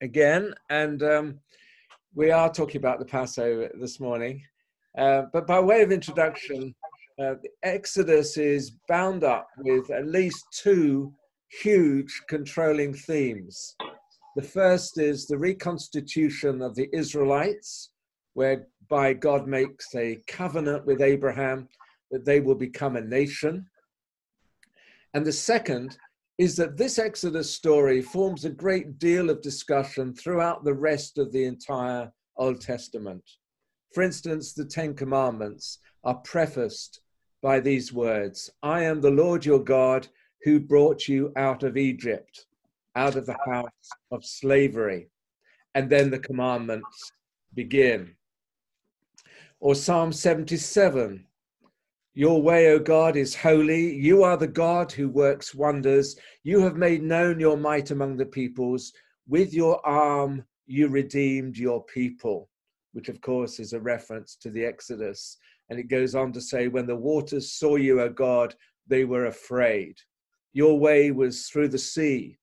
again, and um, we are talking about the Passover this morning. Uh, but by way of introduction, uh, the Exodus is bound up with at least two huge controlling themes. The first is the reconstitution of the Israelites, whereby God makes a covenant with Abraham that they will become a nation. And the second is that this Exodus story forms a great deal of discussion throughout the rest of the entire Old Testament. For instance, the Ten Commandments are prefaced by these words I am the Lord your God who brought you out of Egypt, out of the house of slavery. And then the commandments begin. Or Psalm 77 your way, O God, is holy. You are the God who works wonders. You have made known your might among the peoples. With your arm, you redeemed your people, which of course is a reference to the Exodus. And it goes on to say, When the waters saw you, O God, they were afraid. Your way was through the sea.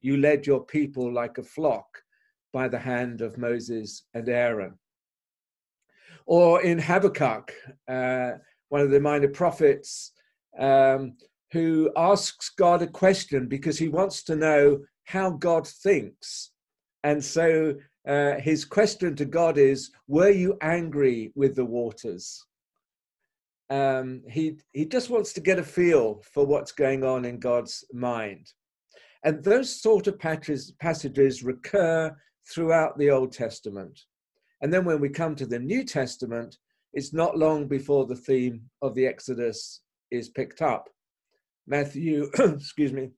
You led your people like a flock by the hand of Moses and Aaron. Or in Habakkuk, uh, one of the minor prophets, um, who asks God a question because he wants to know how God thinks. And so uh, his question to God is Were you angry with the waters? Um, he, he just wants to get a feel for what's going on in God's mind. And those sort of patches, passages recur throughout the Old Testament. And then when we come to the New Testament, it's not long before the theme of the Exodus is picked up. Matthew, excuse me,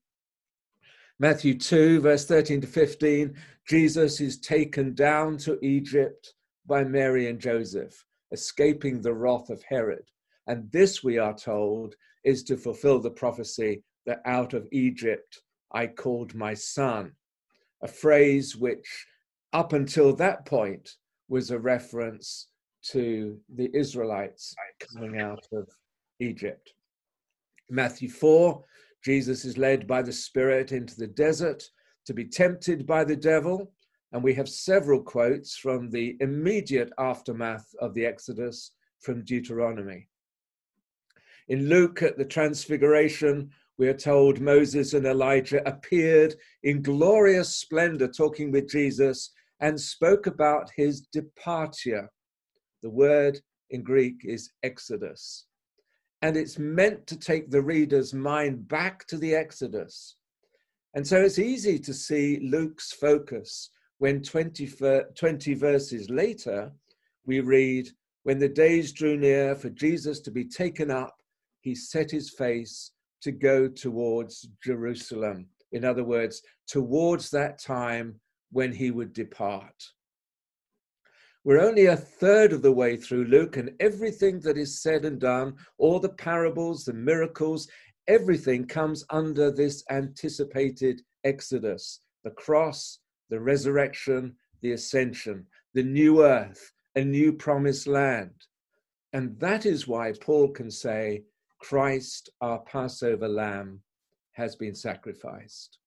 Matthew 2, verse 13 to 15, Jesus is taken down to Egypt by Mary and Joseph, escaping the wrath of Herod. And this, we are told, is to fulfill the prophecy that out of Egypt I called my son, a phrase which, up until that point, was a reference to the Israelites coming out of Egypt. Matthew 4, Jesus is led by the Spirit into the desert to be tempted by the devil. And we have several quotes from the immediate aftermath of the Exodus from Deuteronomy. In Luke, at the Transfiguration, we are told Moses and Elijah appeared in glorious splendor talking with Jesus and spoke about his departure the word in Greek is Exodus. And it's meant to take the reader's mind back to the Exodus. And so it's easy to see Luke's focus when 20, 20 verses later we read, When the days drew near for Jesus to be taken up, he set his face to go towards Jerusalem. In other words, towards that time when he would depart. We're only a third of the way through Luke, and everything that is said and done, all the parables, the miracles, everything comes under this anticipated exodus the cross, the resurrection, the ascension, the new earth, a new promised land. And that is why Paul can say, Christ, our Passover lamb, has been sacrificed.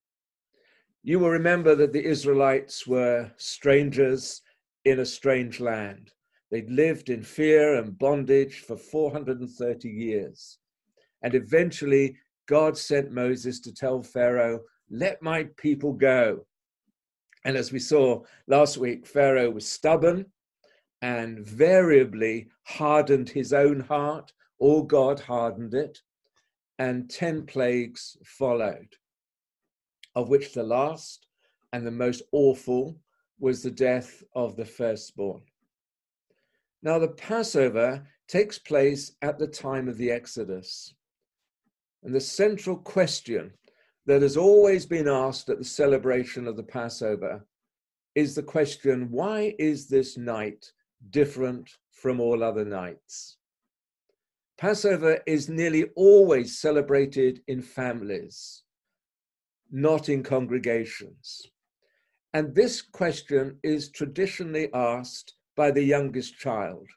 You will remember that the Israelites were strangers in a strange land. They'd lived in fear and bondage for 430 years. And eventually, God sent Moses to tell Pharaoh, Let my people go. And as we saw last week, Pharaoh was stubborn and variably hardened his own heart, or God hardened it, and 10 plagues followed, of which the last and the most awful was the death of the firstborn. Now, the Passover takes place at the time of the Exodus. And the central question that has always been asked at the celebration of the Passover is the question why is this night different from all other nights? Passover is nearly always celebrated in families, not in congregations. And this question is traditionally asked by the youngest child,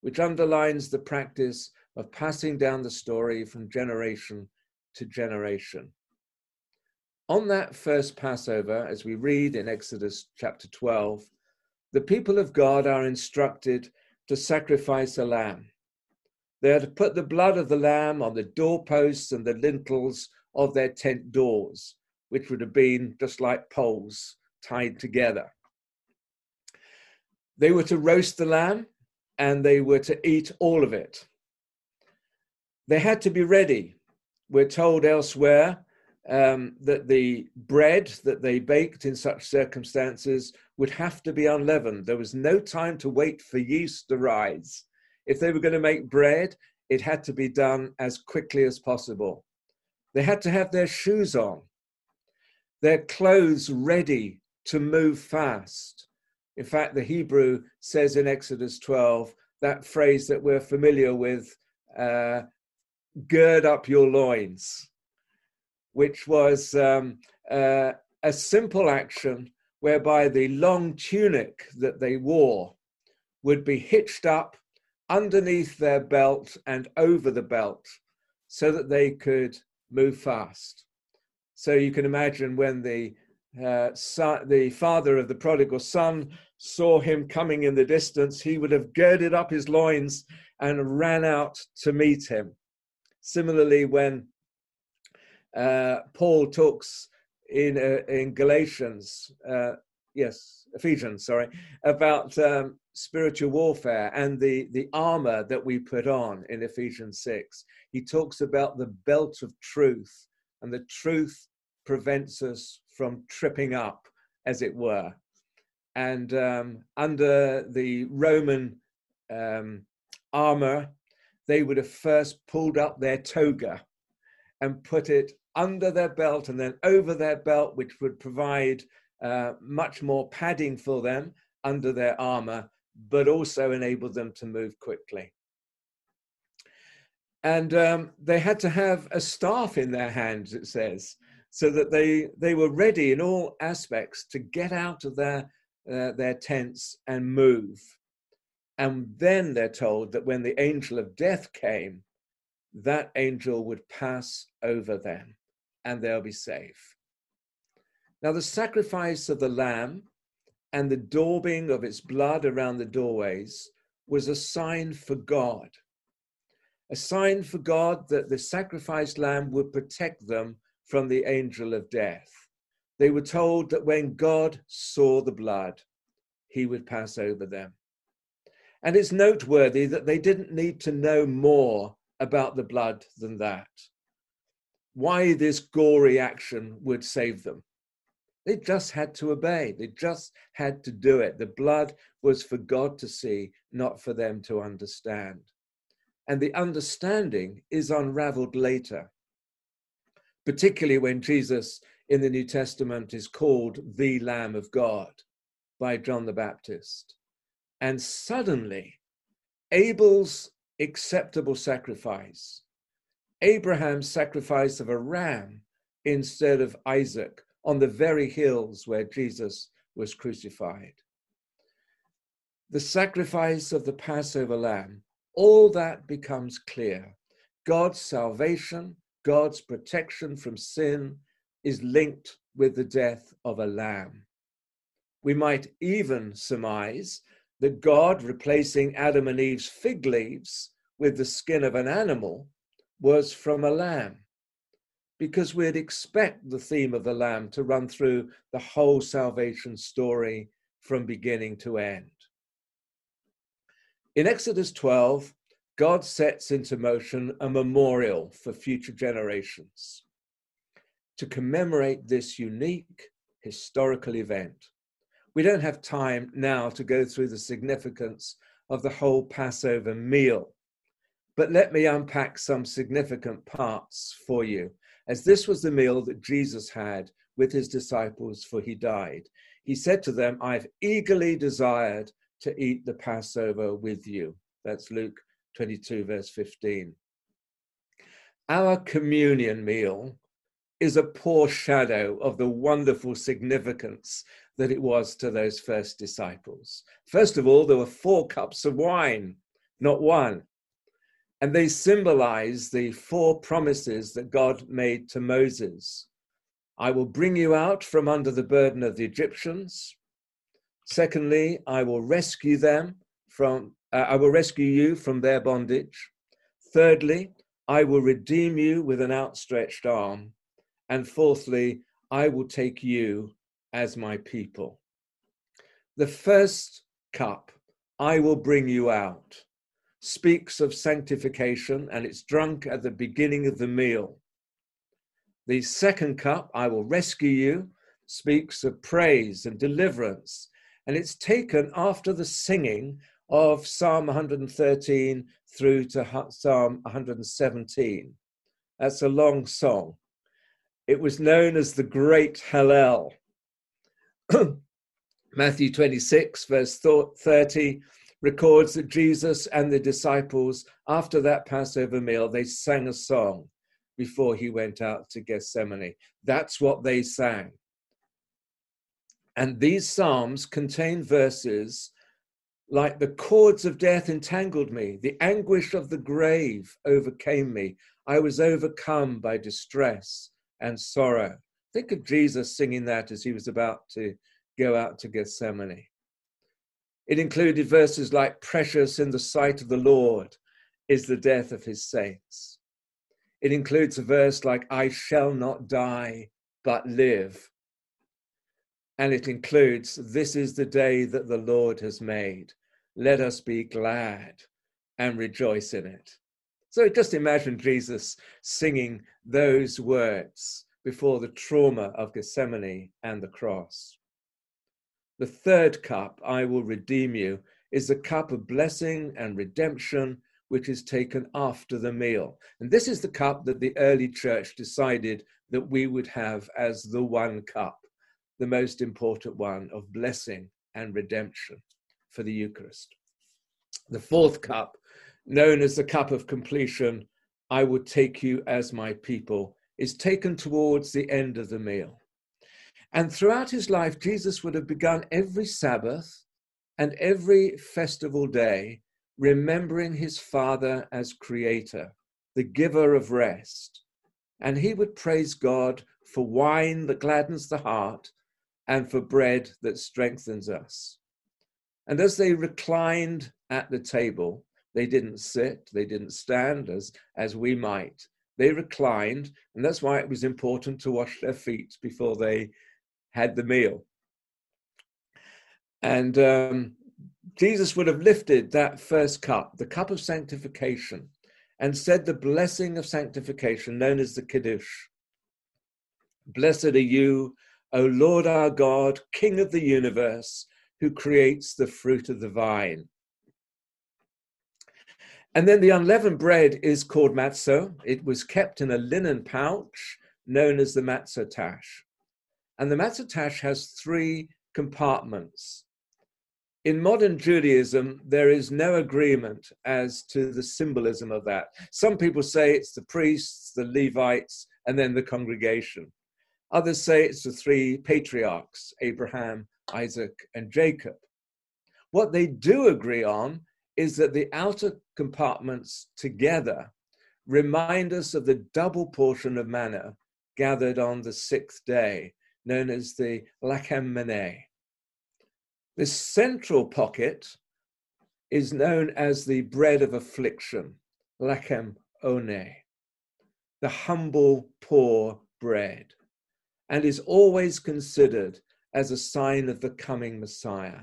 which underlines the practice of passing down the story from generation to generation. on that first Passover, as we read in Exodus chapter 12, the people of God are instructed to sacrifice a lamb. They are to put the blood of the lamb on the doorposts and the lintels of their tent doors, which would have been just like poles tied together. They were to roast the lamb and they were to eat all of it. They had to be ready. We're told elsewhere um, that the bread that they baked in such circumstances would have to be unleavened. There was no time to wait for yeast to rise. If they were going to make bread, it had to be done as quickly as possible. They had to have their shoes on, their clothes ready to move fast. In fact, the Hebrew says in Exodus 12 that phrase that we're familiar with uh, gird up your loins which was um, uh, a simple action whereby the long tunic that they wore would be hitched up underneath their belt and over the belt so that they could move fast. So you can imagine when the uh, son, the father of the prodigal son saw him coming in the distance, he would have girded up his loins and ran out to meet him. Similarly, when uh, Paul talks in uh, in Galatians, uh, yes, Ephesians, sorry, about um, spiritual warfare and the the armor that we put on in Ephesians six. He talks about the belt of truth, and the truth prevents us from tripping up, as it were. And um, under the Roman um, armor, they would have first pulled up their toga and put it under their belt and then over their belt, which would provide uh, much more padding for them under their armor, but also enable them to move quickly. And um, they had to have a staff in their hands, it says, so that they, they were ready in all aspects to get out of their, uh, their tents and move. And then they're told that when the angel of death came, that angel would pass over them and they'll be safe. Now, the sacrifice of the lamb and the daubing of its blood around the doorways was a sign for God, a sign for God that the sacrificed lamb would protect them from the angel of death. They were told that when God saw the blood, he would pass over them. And it's noteworthy that they didn't need to know more about the blood than that why this gory action would save them. They just had to obey. They just had to do it. The blood was for God to see, not for them to understand. And the understanding is unraveled later, particularly when Jesus in the New Testament is called the Lamb of God by John the Baptist. And suddenly, Abel's acceptable sacrifice Abraham's sacrifice of a ram instead of Isaac on the very hills where Jesus was crucified. The sacrifice of the Passover lamb, all that becomes clear. God's salvation, God's protection from sin is linked with the death of a lamb. We might even surmise that God replacing Adam and Eve's fig leaves with the skin of an animal was from a lamb because we'd expect the theme of the lamb to run through the whole salvation story from beginning to end. In Exodus 12, God sets into motion a memorial for future generations to commemorate this unique historical event. We don't have time now to go through the significance of the whole Passover meal but let me unpack some significant parts for you, as this was the meal that Jesus had with his disciples, for he died. He said to them, I've eagerly desired to eat the Passover with you. That's Luke 22, verse 15. Our communion meal is a poor shadow of the wonderful significance that it was to those first disciples. First of all, there were four cups of wine, not one. And they symbolize the four promises that God made to Moses I will bring you out from under the burden of the Egyptians. Secondly, I will rescue them from, uh, I will rescue you from their bondage. Thirdly, I will redeem you with an outstretched arm. And fourthly, I will take you as my people. The first cup, I will bring you out, speaks of sanctification and it's drunk at the beginning of the meal. The second cup, I will rescue you, speaks of praise and deliverance and it's taken after the singing of Psalm 113 through to Psalm 117. That's a long song. It was known as the Great Hallel. Matthew 26, verse 30, records that Jesus and the disciples, after that Passover meal, they sang a song before he went out to Gethsemane. That's what they sang. And these Psalms contain verses like the cords of death entangled me, the anguish of the grave overcame me. I was overcome by distress and sorrow. Think of Jesus singing that as he was about to go out to Gethsemane. It included verses like, Precious in the sight of the Lord is the death of his saints. It includes a verse like, I shall not die, but live and it includes, This is the day that the Lord has made. Let us be glad and rejoice in it. So just imagine Jesus singing those words before the trauma of Gethsemane and the cross. The third cup, I will redeem you, is the cup of blessing and redemption which is taken after the meal. And this is the cup that the early church decided that we would have as the one cup the most important one of blessing and redemption for the Eucharist. The fourth cup, known as the cup of completion, I would take you as my people, is taken towards the end of the meal. And throughout his life, Jesus would have begun every Sabbath and every festival day remembering his Father as creator, the giver of rest. And he would praise God for wine that gladdens the heart and for bread that strengthens us. And as they reclined at the table, they didn't sit, they didn't stand as, as we might. They reclined, and that's why it was important to wash their feet before they had the meal. And um, Jesus would have lifted that first cup, the cup of sanctification, and said the blessing of sanctification, known as the Kiddush. Blessed are you O Lord our God, King of the universe, who creates the fruit of the vine. And then the unleavened bread is called matzo. It was kept in a linen pouch known as the matzotash. And the matzotash has three compartments. In modern Judaism, there is no agreement as to the symbolism of that. Some people say it's the priests, the Levites, and then the congregation. Others say it's the three patriarchs Abraham, Isaac, and Jacob. What they do agree on is that the outer compartments together remind us of the double portion of manna gathered on the sixth day, known as the Lachem Meneh. The central pocket is known as the bread of affliction, Lachem One, the humble, poor bread and is always considered as a sign of the coming Messiah.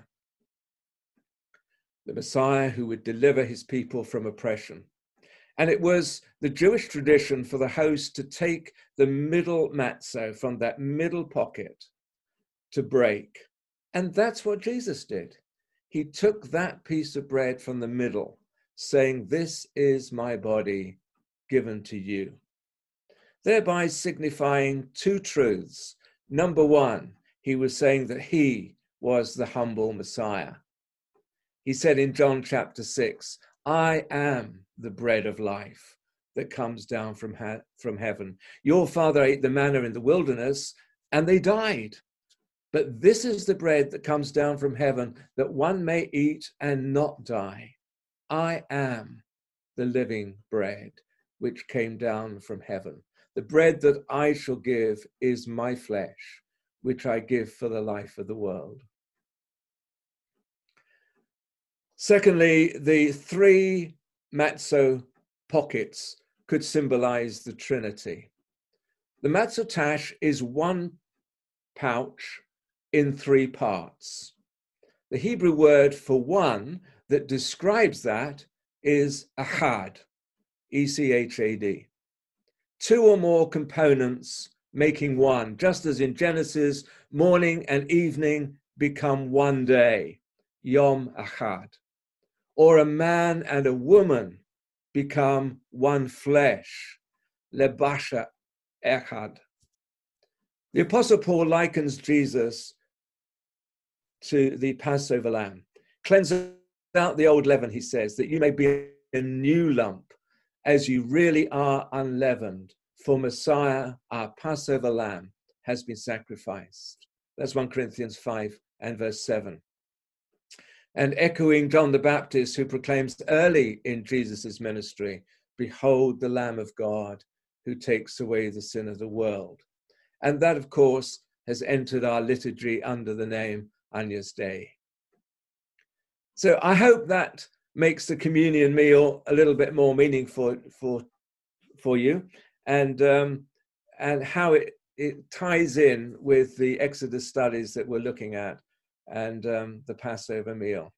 The Messiah who would deliver his people from oppression. And it was the Jewish tradition for the host to take the middle matzo from that middle pocket to break. And that's what Jesus did. He took that piece of bread from the middle, saying, This is my body given to you thereby signifying two truths. Number one, he was saying that he was the humble Messiah. He said in John chapter 6, I am the bread of life that comes down from, from heaven. Your father ate the manna in the wilderness and they died. But this is the bread that comes down from heaven that one may eat and not die. I am the living bread which came down from heaven. The bread that I shall give is my flesh, which I give for the life of the world. Secondly, the three matzo pockets could symbolize the Trinity. The matzotash is one pouch in three parts. The Hebrew word for one that describes that is achad, E C H A D. Two or more components making one, just as in Genesis, morning and evening become one day, Yom Achad. Or a man and a woman become one flesh, Lebasha Echad. The Apostle Paul likens Jesus to the Passover lamb. Cleanse out the old leaven, he says, that you may be a new lump as you really are unleavened. For Messiah, our Passover lamb, has been sacrificed. That's 1 Corinthians 5 and verse 7. And echoing John the Baptist, who proclaims early in Jesus' ministry, Behold the Lamb of God who takes away the sin of the world. And that, of course, has entered our liturgy under the name Agnus Dei. So I hope that makes the communion meal a little bit more meaningful for for you, and um, and how it it ties in with the Exodus studies that we're looking at and um, the Passover meal.